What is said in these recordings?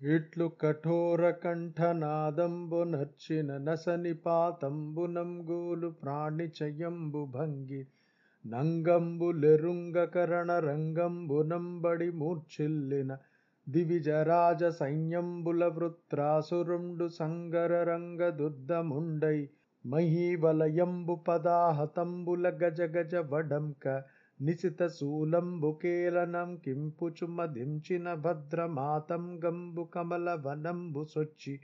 ఇట్లు కఠోర కంఠనాదంబు నర్చిన నసని పాతంబునం గూలు ప్రాణిచయంబు భంగి నంగంబులెరుంగకరణ రంగంబునంబడి మూర్ఛిల్లిన దివిజరాజ సైన్యంబుల వృత్రాసురుండు సంగర రంగ దుర్దముండై మహీవలయంబు పదాహతంబుల గజ గజ వడంక నిశిత శూలంబు భద్రమాతం గంబు కమల వనంబు సొచ్చి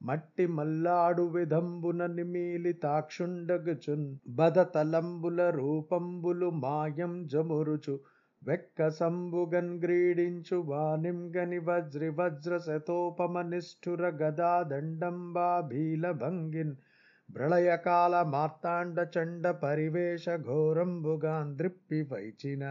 మట్టి మల్లాడు విధంబున నిమీలి తాక్షుండగుచున్ బదతలంబుల రూపంబులు మాయం జమురుచు వెక్క సంబుగన్ గ్రీడించు వానింగని వజ్రి వజ్ర శతోపమ నిష్ఠుర గదా దండంబా భీల భంగిన్ ప్రళయకాల మార్తాండ చండ పరివేష ఘోరంబుగాంద్రిప్పి వైచిన.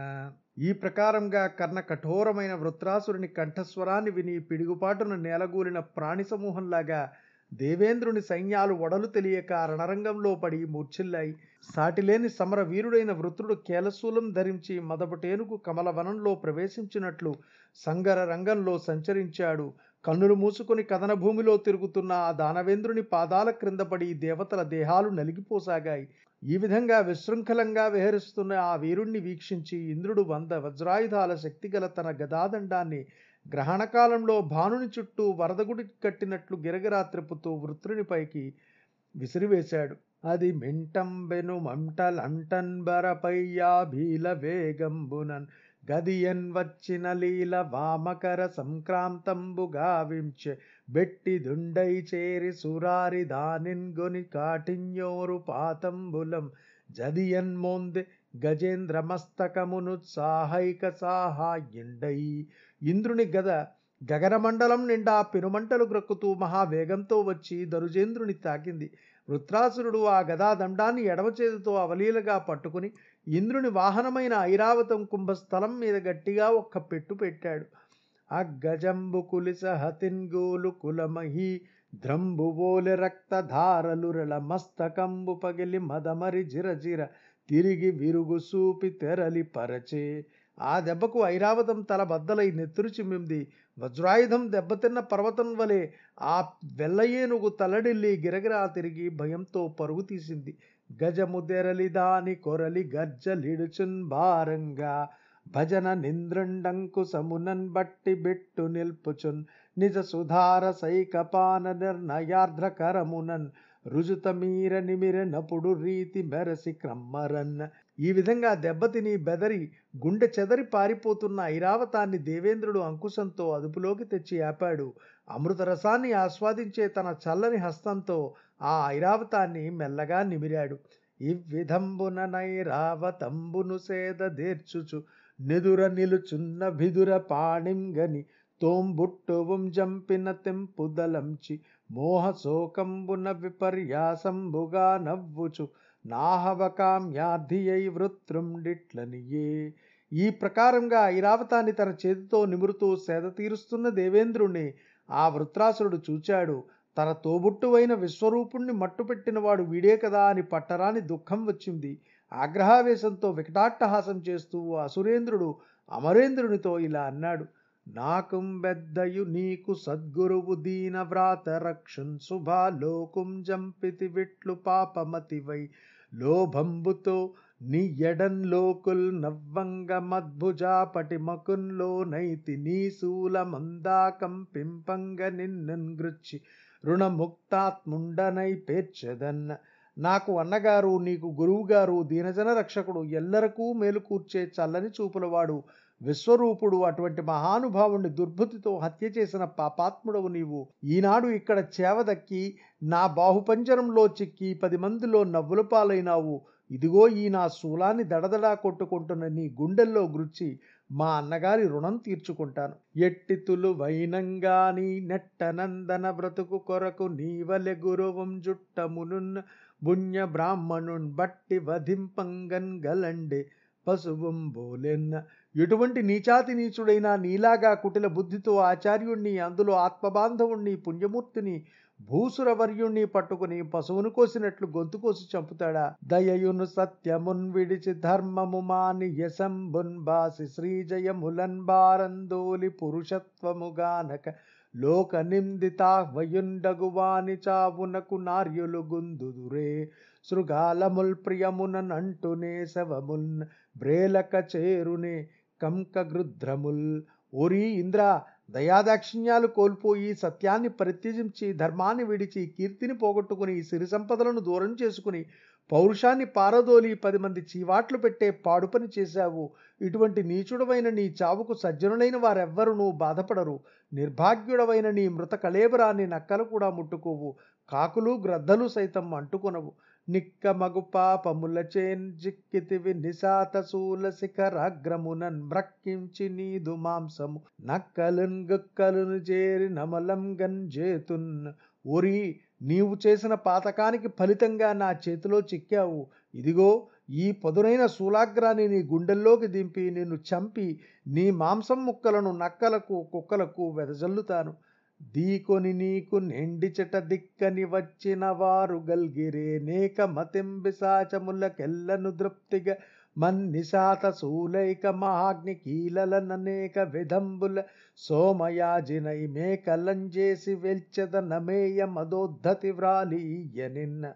ఈ ప్రకారంగా కర్ణ కఠోరమైన వృత్రాసురుని కంఠస్వరాన్ని విని పిడుగుపాటున నేలగూలిన ప్రాణి సమూహంలాగా దేవేంద్రుని సైన్యాలు ఒడలు తెలియక రణరంగంలో పడి మూర్ఛిల్లాయి. సాటిలేని సమర వీరుడైన వృత్రుడు కేలశూలం ధరించి మదపటేనుకు కమలవనంలో ప్రవేశించినట్లు సంగర రంగంలో సంచరించాడు. కన్నులు మూసుకొని కథన భూమిలో తిరుగుతున్న ఆ దానవేంద్రుని పాదాల క్రింద పడి దేవతల దేహాలు నలిగిపోసాగాయి. ఈ విధంగా విశృంఖలంగా విహరిస్తున్న ఆ వీరుణ్ణి వీక్షించి ఇంద్రుడు వంద వజ్రాయుధాల శక్తిగల తన గదాదండాన్ని గ్రహణకాలంలో భానుని చుట్టూ వరదగుడి కట్టినట్లు గిరగిరా త్రిప్పుతూ వృత్రునిపైకి విసిరివేశాడు. అది మెంటంబెను మంటలంటన్ బరపయ్యా భీల వేగంబునన్ గదియన్ వచ్చిన లీల వామకర సంక్రాంతంబు గావించె. బెట్టి దుండై చేరి సురారి దానిన్ గొని కాఠిన్యోరు పాతంబులం. జదియన్ మోందె గజేంద్ర మస్తకమును సాహైక సాహాయిండై. ఇంద్రుని గద గగనమండలం నిండా పెనుమంటలు గ్రక్కుతూ మహావేగంతో వచ్చి దరుజేంద్రుని తాకింది. వృత్రాసురుడు ఆ గదా దండాన్ని ఎడమ చేతితో అవలీలగా పట్టుకుని ఇంద్రుని వాహనమైన ఐరావతం కుంభస్థలం మీద గట్టిగా ఒక్క పెట్టు పెట్టాడు. ఆ గజంబు కులిస హతిన్గోలు కులమహి ద్రంబువోలె రక్తధారలురల మస్తకంబు పగిలి మదమరి జిరజిర తిరిగి విరుగు సూపి తెరలి పరచే. ఆ దెబ్బకు ఐరావతం తల బద్దలై నెత్తురు చిమ్మింది. వజ్రాయుధం దెబ్బతిన్న పర్వతం వలె ఆ వెల్లయేనుగు తలడిల్లి గిరగిరా తిరిగి భయంతో పరుగు తీసింది. గజముదెరలి దాని కొరలి గజ్జలిడుచున్ భారంగా భజన నింద్రుండంకు సమునన్ బట్టి బిట్టు నిల్పుచున్ నిజ సుధార సైకపాన నిర్ణయార్ధ్రకరమునన్ రుజుత మీర నిమిర నపుడు రీతి మెరసి క్రమ్మరన్. ఈ విధంగా దెబ్బతిని బెదరి గుండె చెదరి పారిపోతున్న ఐరావతాన్ని దేవేంద్రుడు అంకుశంతో అదుపులోకి తెచ్చి ఆపాడు. అమృతరసాన్ని ఆస్వాదించే తన చల్లని హస్తంతో ఆ ఐరావతాన్ని మెల్లగా నిమిరాడు. ఇవ్విధంబున నైరావతంబును సేద దేర్చుచు నిదుర నిలుచున్న భిదుర పాణింగని తోంబుట్టువుం జంపిన తెంపుదలంచి మోహశోకంబున విపర్యాసంబుగా నవ్వుచు నాహవకామ్యార్థియై వృత్రుండిట్లనియే. ఈ ప్రకారంగా ఐరావతాన్ని తన చేతితో నిమురుతూ సేద తీరుస్తున్న దేవేంద్రుణ్ణి ఆ వృత్రాసురుడు చూచాడు తన తోబుట్టువైన విశ్వరూపుణ్ణి మట్టుపెట్టినవాడు వీడే కదా అని పట్టరాని దుఃఖం వచ్చింది. ఆగ్రహావేశంతో వికటాట్టహాసం చేస్తూ అసురేంద్రుడు అమరేంద్రునితో ఇలా అన్నాడు నాకుం పెద్దయు నీకు సద్గురువు దీన వ్రాత రక్షున్ శుభాలోకుం జంపితి విట్లు పాపమతివై. లోభంబుతో నీ ఎడన్ లోకుల్ నవ్వంగ మద్భుజాపటి మకున్లో నైతి నీ శూల మందాకం పింపంగ నిన్నన్ గృచ్చి రుణముక్తాత్ముండనై నాకు అన్నగారు నీకు గురువుగారు దీనజన రక్షకుడు ఎల్లరకూ మేలుకూర్చే చల్లని చూపులవాడు. విశ్వరూపుడు అటువంటి మహానుభావుణ్ణి దుర్బుద్ధితో హత్య చేసిన పాపాత్ముడవు నీవు. ఈనాడు ఇక్కడ చేవదక్కి నా బాహుపంజరంలో చిక్కి పది మందిలో నవ్వుల పాలైనావు. ఇదిగో ఈ నా శూలాన్ని దడదడా కొట్టుకుంటున్న నీ గుండెల్లో గుర్చి మా అన్నగారి రుణం తీర్చుకుంటాను. ఎట్టితులు వైనంగాని నెట్టనందన బ్రతుకు కొరకు నీవలె గురువం జుట్టమునున్న పుణ్య బ్రాహ్మణున్ బట్టి వధింపంగన్ గలండే పశువం బోలెన్న. ఎటువంటి నీచాతి నీచుడైనా నీలాగా కుటిల బుద్ధితో ఆచార్యుణ్ణి అందులో ఆత్మబాంధవుణ్ణి పుణ్యమూర్తిని భూసురవర్యుణ్ణి పట్టుకుని పశువును కోసినట్లు గొంతు కోసి చంపుతాడా? దయయును సత్యమున్ విడిచి ధర్మము మాని యశంబున్ బాసి శ్రీజయములన్ బారందోలి పురుషత్వముగానక లోక నిందిత వయుండగువాని చావునకు నార్యులు గుందుదురే. శృగాలముల్ ప్రియమునంటునే శవమున్ బ్రేలక చేరునే కంక గృధ్రముల్ ఇంద్ర దయాదాక్షిణ్యాలు కోల్పోయి సత్యాన్ని పరిత్యజించి ధర్మాన్ని విడిచి కీర్తిని పోగొట్టుకుని సిరి సంపదలను దూరం చేసుకుని పౌరుషాన్ని పారదోలి పది మంది చీవాట్లు పెట్టే పాడుపని చేశావు. ఇటువంటి నీచుడవైన నీ చావుకు సజ్జనులైన వారెవ్వరూ బాధపడరు. నిర్భాగ్యుడవైన నీ మృత కళేబరాన్ని నక్కలు కూడా ముట్టుకోవు. కాకులు గ్రద్దలు సైతం అంటుకొనవు. నిక్క మగు పాపముల జిక్కితివి నిశాత శూల శిఖరాగ్రమునన్ మ్రక్కించి నీదు మాంసము. నక్కలున్ గుక్కలును చేరి నమలం గంజేతున్ ఒరి నీవు చేసిన పాతకానికి ఫలితంగా నా చేతిలో చిక్కావు. ఇదిగో ఈ పదునైన శూలాగ్రాన్ని నీ గుండెల్లోకి దింపి నిన్ను చంపి నీ మాంసం ముక్కలను నక్కలకు కుక్కలకు వెదజల్లుతాను. దీకొని నీకు నెండిచట దిక్కని వచ్చిన వారు గల్గిరే నేక మతింబిసాచములకెల్లను దృప్తిగా మన్నిశాత శూలైక మహాగ్ని కీలలననేక విధంబుల సోమయాజినై మేకలంజేసి వెల్చెద నమేయ మదోద్ధతి వ్రాలీయ నిన్న.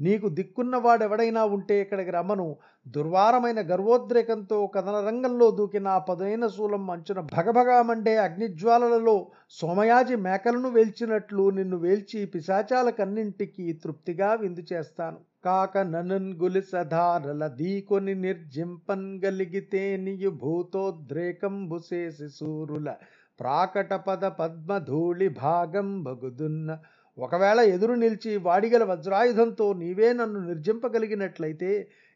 నీకు దిక్కున్నవాడెవడైనా ఉంటే ఇక్కడికి రమ్మను. దుర్వారమైన గర్వోద్రేకంతో కథన రంగంలో దూకిన ఆ పదైన శూలం అంచున భగభగా మండే అగ్నిజ్వాలలలో సోమయాజి మేకలను వేల్చినట్లు నిన్ను వేల్చి పిశాచాలకన్నింటికి తృప్తిగా విందు చేస్తాను. కాక ననున్ గులిసధారల దీకొని నిర్జింపన్ గలిగితే నియు భూతోద్రేకం చేసి సూరుల ప్రాకట పద పద్మధూళి భాగం బగుదున్న ఒకవేళ ఎదురు నిలిచి వాడిగల వజ్రాయుధంతో నీవే నన్ను నిర్జింపగలిగినట్లయితే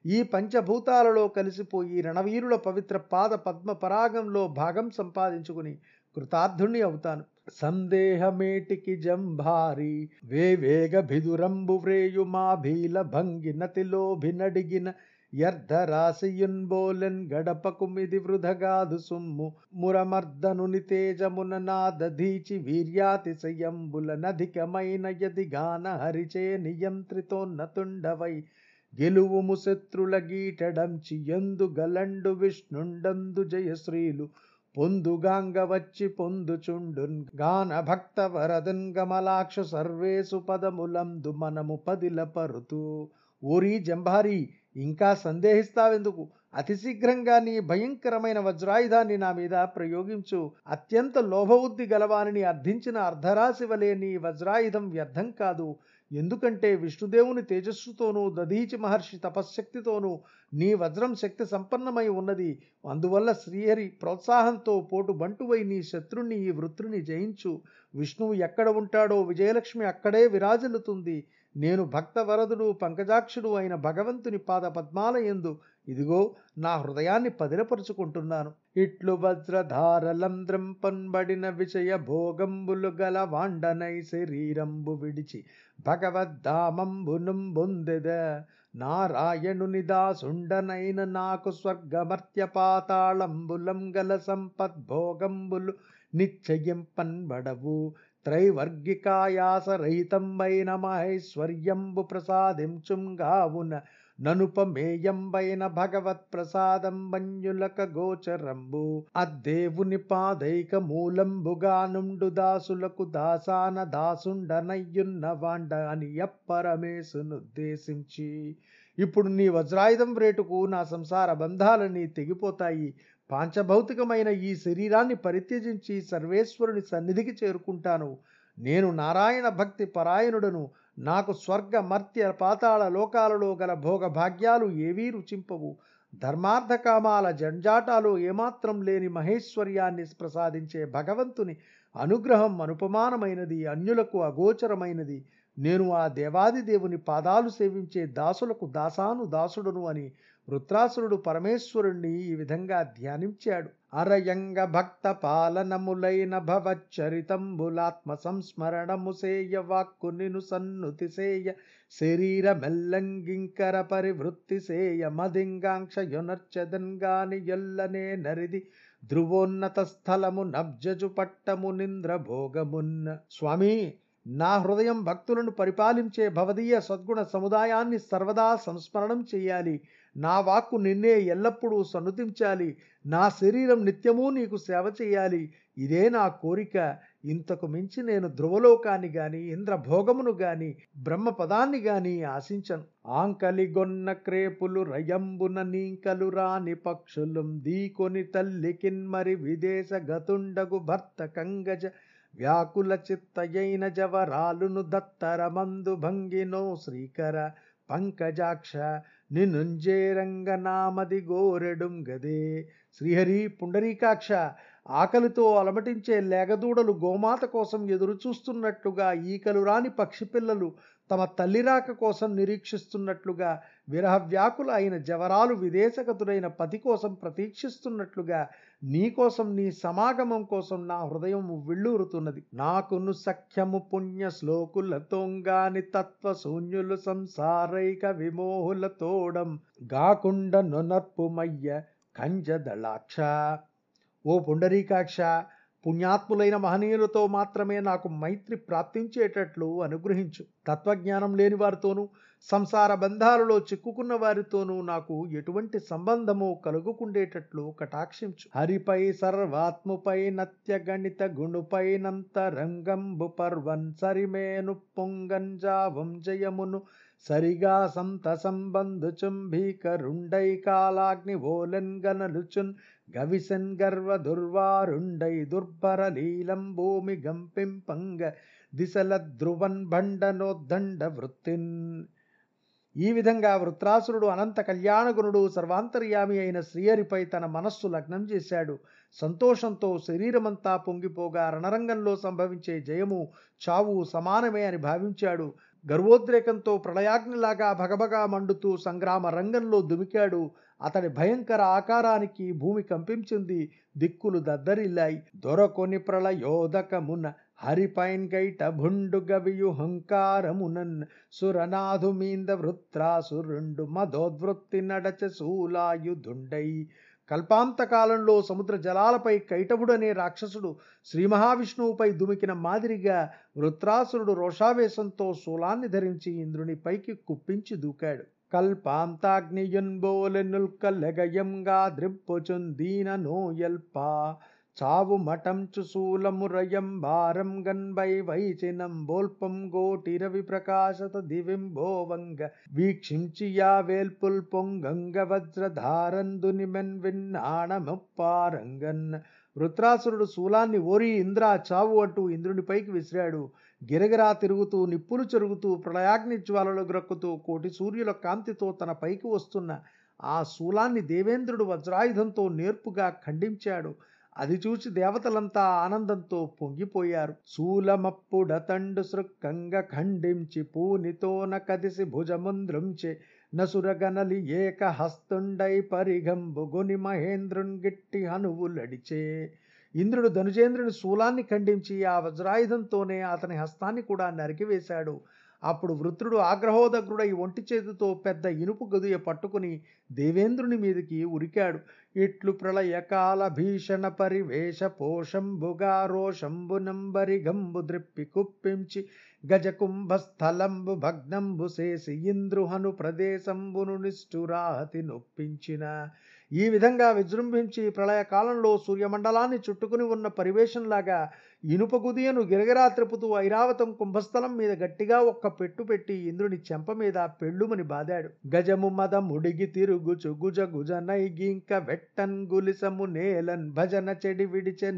ఈ పంచభూతాలలో కలిసిపోయి రణవీరుల పవిత్ర పాద పద్మ పరాగంలో భాగం సంపాదించుకుని కృతార్థుణ్ణి అవుతాను. సందేహమేటికి జంభారి వేవేగ భిదురంబు వ్రేయుమా భీల భంగి నతిలోభినడిగిన యర్ధరాశియున్బోలెన్ గడపకుమిది వృధగాదు సుమ్ము. మురమర్దనుని తేజమున నాదధీచి వీర్యాతిశయంబులనధికమైన యది గాన హరిచే నియంత్రితోన్నతుండవై. గెలువుము శత్రుల గీటడంచి ఎందు గలండు విష్ణుండందు జయశ్రీలు. పొందుగాంగ వచ్చి పొందుచుండున్ గాన భక్త వరదన్ గమలాక్ష సర్వేసు పదములందు మనము పదిల పరుతూ. ఓరి జంభారి ఇంకా సందేహిస్తావెందుకు? అతి శీఘ్రంగా నీ భయంకరమైన వజ్రాయుధాన్ని నా మీద ప్రయోగించు. అత్యంత లోభబుద్ధి గలవానిని అర్థించిన అర్ధరాశి వలె నీ వజ్రాయుధం వ్యర్థం కాదు. ఎందుకంటే విష్ణుదేవుని తేజస్సుతోనూ దధీచి మహర్షి తపశ్శక్తితోనూ నీ వజ్రం శక్తి సంపన్నమై ఉన్నది. అందువల్ల శ్రీహరి ప్రోత్సాహంతో పోటు బంటువై నీ శత్రుణ్ణి ఈ వృత్రుని జయించు. విష్ణువు ఎక్కడ ఉంటాడో విజయలక్ష్మి అక్కడే విరాజిల్లుతుంది. నేను భక్తవరదుడు పంకజాక్షుడు అయిన భగవంతుని పాద పద్మాల ఎందు ఇదిగో నా హృదయాన్ని పదిలపరుచుకుంటున్నాను. ఇట్లు వజ్రధారలంద్రం పన్బడిన విషయ భోగంబులు గల వాండనై శరీరంబు విడిచి భగవద్ధామంబునం బొందెద నారాయణుని దాసుండనైన నాకు స్వర్గమర్త్య పాతాళంబులం గల సంపద్భోగంబులు నిశ్చయం పన్బడవు. త్రైవర్గికాయాసరహితంబైన మహేశ్వర్యంబు ప్రసాదించుంగావున ననుపమేయంబైన భగవత్ ప్రసాదం బంజులక గోచరంబు. అద్దేవుని పాదైక మూలంబుగా నుండు దాసులకు దాసాన దాసుండనయ్యున్న వాండ అని ఎప్పరమేసునుద్దేశించి ఇప్పుడు నీ వజ్రాయుధం రేటుకు నా సంసార బంధాలని తెగిపోతాయి. పాంచభౌతికమైన ఈ శరీరాన్ని పరిత్యజించి సర్వేశ్వరుని సన్నిధికి చేరుకుంటాను. నేను నారాయణ భక్తి పరాయణుడను. నాకు స్వర్గ మర్త్య పాతాళ లోకాలలో గల భోగ భాగ్యాలు ఏవీ రుచింపవు. ధర్మార్థకామాల జంజాటాలు ఏమాత్రం లేని మహేశ్వర్యాన్ని ప్రసాదించే భగవంతుని అనుగ్రహం అనుపమానమైనది అన్యులకు అగోచరమైనది. నేను ఆ దేవాది దేవుని పాదాలు సేవించే దాసులకు దాసాను దాసుడును అని వృత్రాసురుడు పరమేశ్వరుణ్ణి ఈ విధంగా ధ్యానించాడు. అరయంగ భక్త పాలనములైన భవచ్చరితంబులాత్మ సంస్మరణము సేయ వాక్కు నిను సన్నుతి సేయ శరీర మెల్లంగింకర పరివృత్తి సేయ మదింగాంక్ష యొనర్చదన్గాని ఎల్లనే నరిది ధ్రువోన్నత స్థలము నబ్జజు పట్టము నింద్ర భోగమున్న స్వామి నా హృదయం భక్తులను పరిపాలించే భవదీయ సద్గుణ సముదాయాన్ని సర్వదా సంస్మరణం చేయాలి. నా వాక్కు నిన్నే ఎల్లప్పుడూ సన్నుతించాలి నా శరీరం నిత్యము నీకు సేవ చేయాలి. ఇదే నా కోరిక. ఇంతకు మించి నేను ధ్రువలోకాన్ని గాని ఇంద్రభోగమును గాని బ్రహ్మ పదాన్ని గాని ఆశించను. ఆంకలిగొన్న క్రేపులు రయంబున నీంకలు రాని పక్షులం దీకొని తల్లికిన్మరి విదేశ గతుండగు భర్త కంగజ వ్యాకుల చిత్తయైన జవరాలును దత్తరమందు భంగినో శ్రీకర పంకజాక్ష నినుంజేరంగనామది గోరెడుం గదే. శ్రీహరి పుండరీకాక్ష ఆకలితో అలమటించే లేగదూడలు గోమాత కోసం ఎదురుచూస్తున్నట్లుగా ఈకలు రాని పక్షి పిల్లలు తమ తల్లిరాక కోసం నిరీక్షిస్తున్నట్లుగా విరహ వ్యాకుల అయిన జవరాలు విదేశగతుడైన పతి కోసం ప్రతీక్షిస్తున్నట్లుగా నీకోసం నీ సమాగమం కోసం నా హృదయం వెళ్ళూరుతున్నది. నాకును సఖ్యము పుణ్య శ్లోకులతోంగాని తత్వ శూన్యులు సంసారైక విమోహులతోడం గాకుండ నొనర్పుమయ్య కంజదళాక్ష. ఓ పుండరీకాక్ష పుణ్యాత్ములైన మహనీయులతో మాత్రమే నాకు మైత్రి ప్రాప్తించేటట్లు అనుగ్రహించు. తత్వజ్ఞానం లేని వారితోనూ సంసార బంధాలలో చిక్కుకున్న వారితోనూ నాకు ఎటువంటి సంబంధము కలుగుకుండేటట్లు కటాక్షించు. హరిపై సర్వాత్ముపై నత్య గణిత గుణుపైనంత రంగంబు పర్వన్ సరిమేను పొంగంజావం జయమును సరిగా సంత సంబంధు చుంభీకరుండై కాలాగ్ని ఓలన్ గనలుచున్ గవిసన్ గర్వ దుర్వారుండై దుర్భర లీలం భూమి గంపింపంగ దిశల ధ్రువన్ భండనోద్దండ వృత్తిన్. ఈ విధంగా వృత్రాసురుడు అనంత కళ్యాణగుణుడు సర్వాంతర్యామి అయిన శ్రీహరిపై తన మనస్సు లగ్నం చేశాడు. సంతోషంతో శరీరమంతా పొంగిపోగా రణరంగంలో సంభవించే జయము చావు సమానమే అని భావించాడు. గర్వోద్రేకంతో ప్రళయాగ్నిలాగా భగభగా మండుతూ సంగ్రామ రంగంలో దుమికాడు. అతడి భయంకర ఆకారానికి భూమి కంపించింది. దిక్కులు దద్దరిల్లాయి. దొరకొని ప్రళయోదకమున హరిపైన్ గైట భుండు గవియు హంకారమునన్ సురనాథుమీంద వృత్రాసురుండు మధోద్వృత్తి నడచ శూలాయుధుండై కల్పాంతకాలంలో సముద్ర జలాలపై కైటవుడనే రాక్షసుడు శ్రీ మహావిష్ణువుపై దుమికిన మాదిరిగా వృత్రాసురుడు రోషావేశంతో శూలాన్ని ధరించి ఇంద్రుని పైకి కుప్పించి దూకాడు. కల్పాంతాగ్నియున్బోలెనుల్కలగయంగా ద్రిప్పొచుందీన నోయల్పా చావు మఠం చుశూలమురయం భారం గన్వై వైచినం బోల్పం గోటిరవి ప్రకాశత దివింబోవంగ వీక్షించి యా వేల్పుల్ పొంగంగ వజ్రధారందుని మెన్ విన్నాణముప్పారంగన్ వృత్రాసురుడు శూలాన్ని ఓరి ఇంద్ర చావు అంటూ ఇంద్రునిపైకి విసిరాడు. గిరగిరా తిరుగుతూ నిప్పులు చెరుగుతూ ప్రళయాగ్ని జ్వాలలు గ్రక్కుతూ కోటి సూర్యుల కాంతితో తన పైకి వస్తున్న ఆ శూలాన్ని దేవేంద్రుడు వజ్రాయుధంతో నేర్పుగా ఖండించాడు. అది చూసి దేవతలంతా ఆనందంతో పొంగిపోయారు. శూలమప్పుడతండు సృక్కంగ ఖండించి పూనితోన కదిసి భుజముంద్రుంచి నసురగనలి ఏక హస్తుండై పరిగంబుగొని మహేంద్రున్ గిట్టి హనువులడిచే. ఇంద్రుడు ధనుజేంద్రుని శూలాన్ని ఖండించి ఆ వజ్రాయుధంతోనే అతని హస్తాన్ని కూడా నరికివేశాడు. అప్పుడు వృత్రుడు ఆగ్రహోదగ్రుడై ఒంటి చేతితో పెద్ద ఇనుపు గదుయ పట్టుకుని దేవేంద్రుని మీదకి ఉరికాడు. ఇట్లు ప్రళయకాల భీషణ పరివేష పోషంబుగా రోషంబు నంబరి గంబు ద్రిప్పి కుప్పించి గజకుంభస్థలంబు భగ్నంబు చేసి ఇంద్రుహను ప్రదేశంబును నిష్ఠురాహతి నొప్పించిన. ఈ విధంగా విజృంభించి ప్రళయకాలంలో సూర్యమండలాన్ని చుట్టుకుని ఉన్న పరివేషంలాగా ఇనుప గుదియను గిరగిరా త్రిపుతూ ఐరావతం కుంభస్థలం మీద గట్టిగా ఒక్క పెట్టు పెట్టి ఇంద్రుని చెంప మీద పెళ్ళుమని బాదాడు. గజము మద ముడిగి తిరుగుచు గుజ గుజ నైగింక వెట్టన్ గులిసము నేలన్ భజన చెడి విడిచె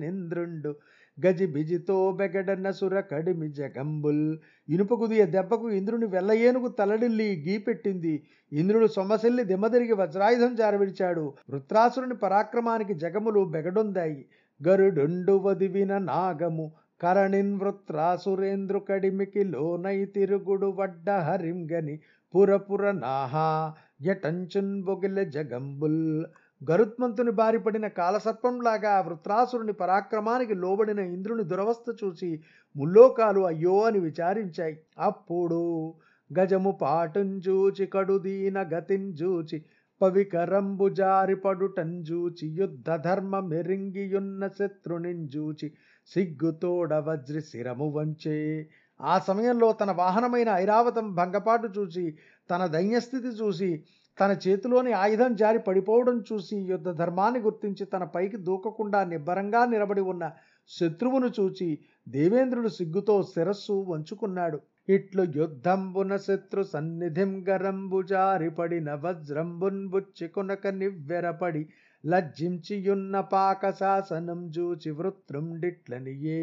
గజిబిజితో గజి బిజితో బెగడన్న సుర కడిమి జగంబుల్. ఇనుపగుదియ దెబ్బకు ఇంద్రుని వెల్లయేనుగు తలడిల్లి గీపెట్టింది ఇంద్రుడు సొమ్మసిల్లి దిమ్మదిరిగి వజ్రాయుధం జారవిడిచాడు. వృత్రాసురుని పరాక్రమానికి జగములు బెగడొందాయి. గరుడుండు వదివిన నాగము కరణిన్ వృత్రాసురేంద్రు కడిమికి లోనై తిరుగుడు వడ్డ హరింగని పురపుర నాహా. యటంచున్ బొగిల జగంబుల్. గరుత్మంతుని బారిపడిన కాలసర్పంలాగా వృత్రాసురుని పరాక్రమానికి లోబడిన ఇంద్రుని దురవస్థ చూసి ముల్లోకాలు అయ్యో అని విచారించాయి. అప్పుడు గజము పాటుంజూచి కడుదీన గతింజూచి పవికరంబు జారిపడుటంజూచి యుద్ధ ధర్మ మెరింగియున్న శత్రునింజూచి సిగ్గుతోడ వజ్రి శిరము వంచే. ఆ సమయంలో తన వాహనమైన ఐరావతం భంగపాటు చూసి తన దైన్యస్థితి చూసి తన చేతిలోని ఆయుధం జారి పడిపోవడం చూసి యుద్ధ ధర్మాన్ని గుర్తించి తన పైకి దూకకుండా నిబ్బరంగా నిలబడి ఉన్న శత్రువును చూచి దేవేంద్రుడు సిగ్గుతో శిరస్సు వంచుకున్నాడు. ఇట్లు యుద్ధంబున శత్రు సన్నిధిం గరంబుజారిపడిన వజ్రంబున్ బుచ్చికొనక నివ్వెరపడి లజ్జించియున్న పాక శాసనం జూచి వృత్రుండిట్లనియే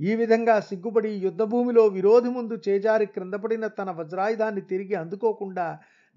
ఈ విధంగా సిగ్గుపడి యుద్ధభూమిలో విరోధి ముందు చేజారి క్రిందపడిన తన వజ్రాయుధాన్ని తిరిగి అందుకోకుండా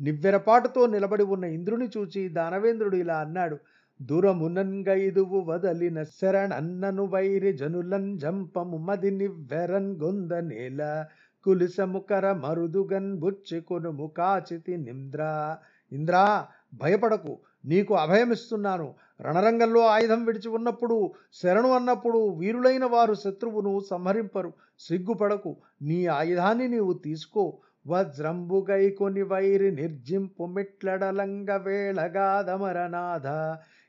నివ్వెరపాటుతో నిలబడి ఉన్న ఇంద్రుని చూచి దానవేంద్రుడు ఇలా అన్నాడు దూరమునంగైదువు వదలిన శరణన్నను వైరి జనులన్ జంపము మది నివ్వెరన్ గొంద నేల కులిసముకర మరుదుగన్ బుచ్చికొనుము కాచితి నింద్రా. ఇంద్రా భయపడకు నీకు అభయమిస్తున్నాను. రణరంగంలో ఆయుధం విడిచి ఉన్నప్పుడు శరణు అన్నప్పుడు వీరులైన వారు శత్రువును సంహరింపరు. సిగ్గుపడకు నీ ఆయుధాన్ని నీవు తీసుకో. వజ్రంబుగై కొని వైరి నిర్జింపు మిట్లడలంగ వేళగాదమరనాథ.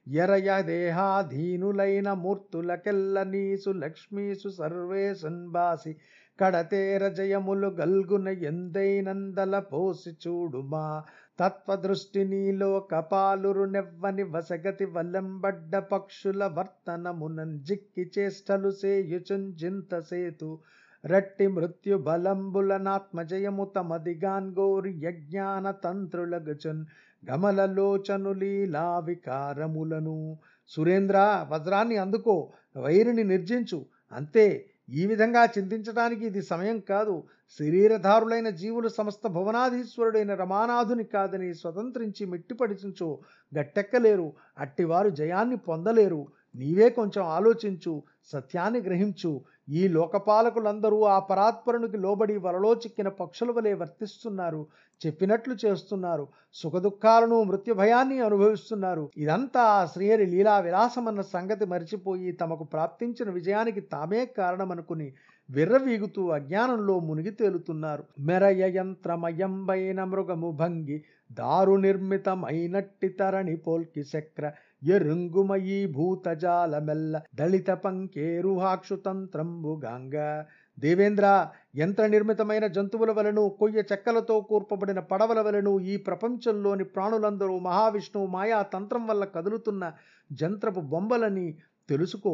ఎరయ దేహాధీనులైన మూర్తులకెల్ల నీసు లక్ష్మీసు సర్వే సంబాసి కడతేర జయములు గల్గున ఎందైనందల పోసి చూడుమా. తత్వదృష్టి నీలో కపాలురు నెవ్వని వసగతి వల్లంబడ్డ పక్షుల వర్తనమునన్ జిక్కి చేష్టలు సేయుచుంజింత సేతు. రట్టి మృత్యు బలంబులనాత్మజయము తమదిగాన్ గోరి యజ్ఞాన తంత్రులగచున్ గమలలోచను లీలా వికారములను. సురేంద్ర వజ్రాన్ని అందుకో వైరిని నిర్జించు. అంతే ఈ విధంగా చింతించడానికి ఇది సమయం కాదు. శరీరధారులైన జీవులు సమస్త భువనాధీశ్వరుడైన రమానాథుని కాదని స్వతంత్రించి మిట్టిపడిచించు గట్టెక్కలేరు. అట్టివారు జయాన్ని పొందలేరు. నీవే కొంచెం ఆలోచించు సత్యాన్ని గ్రహించు. ఈ లోకపాలకులందరూ ఆ పరాత్పరునికి లోబడి వలలో చిక్కిన పక్షుల వలె వర్తిస్తున్నారు చెప్పినట్లు చేస్తున్నారు సుఖదుఖాలను మృత్యు భయాన్ని అనుభవిస్తున్నారు. ఇదంతా ఆ శ్రీహరి లీలా విలాసమన్న సంగతి మరిచిపోయి తమకు ప్రాప్తించిన విజయానికి తామే కారణమనుకుని విర్రవీగుతూ అజ్ఞానంలో మునిగి తేలుతున్నారు. మెరయ యంత్రమయంబైన మృగము భంగి దారు నిర్మితమైనట్టి తరణి పోల్కి చక్ర ఎరుంగుమయీ భూతజాలమెల్ల దళిత పంకేరుహాక్షుతంత్రంబుగాంగ దేవేంద్ర యంత్ర నిర్మితమైన జంతువుల వలను కొయ్య చెక్కలతో కూర్పబడిన పడవల వలను ఈ ప్రపంచంలోని ప్రాణులందరూ మహావిష్ణువు మాయా తంత్రం వల్ల కదులుతున్న జంత్రపు బొమ్మలని తెలుసుకో.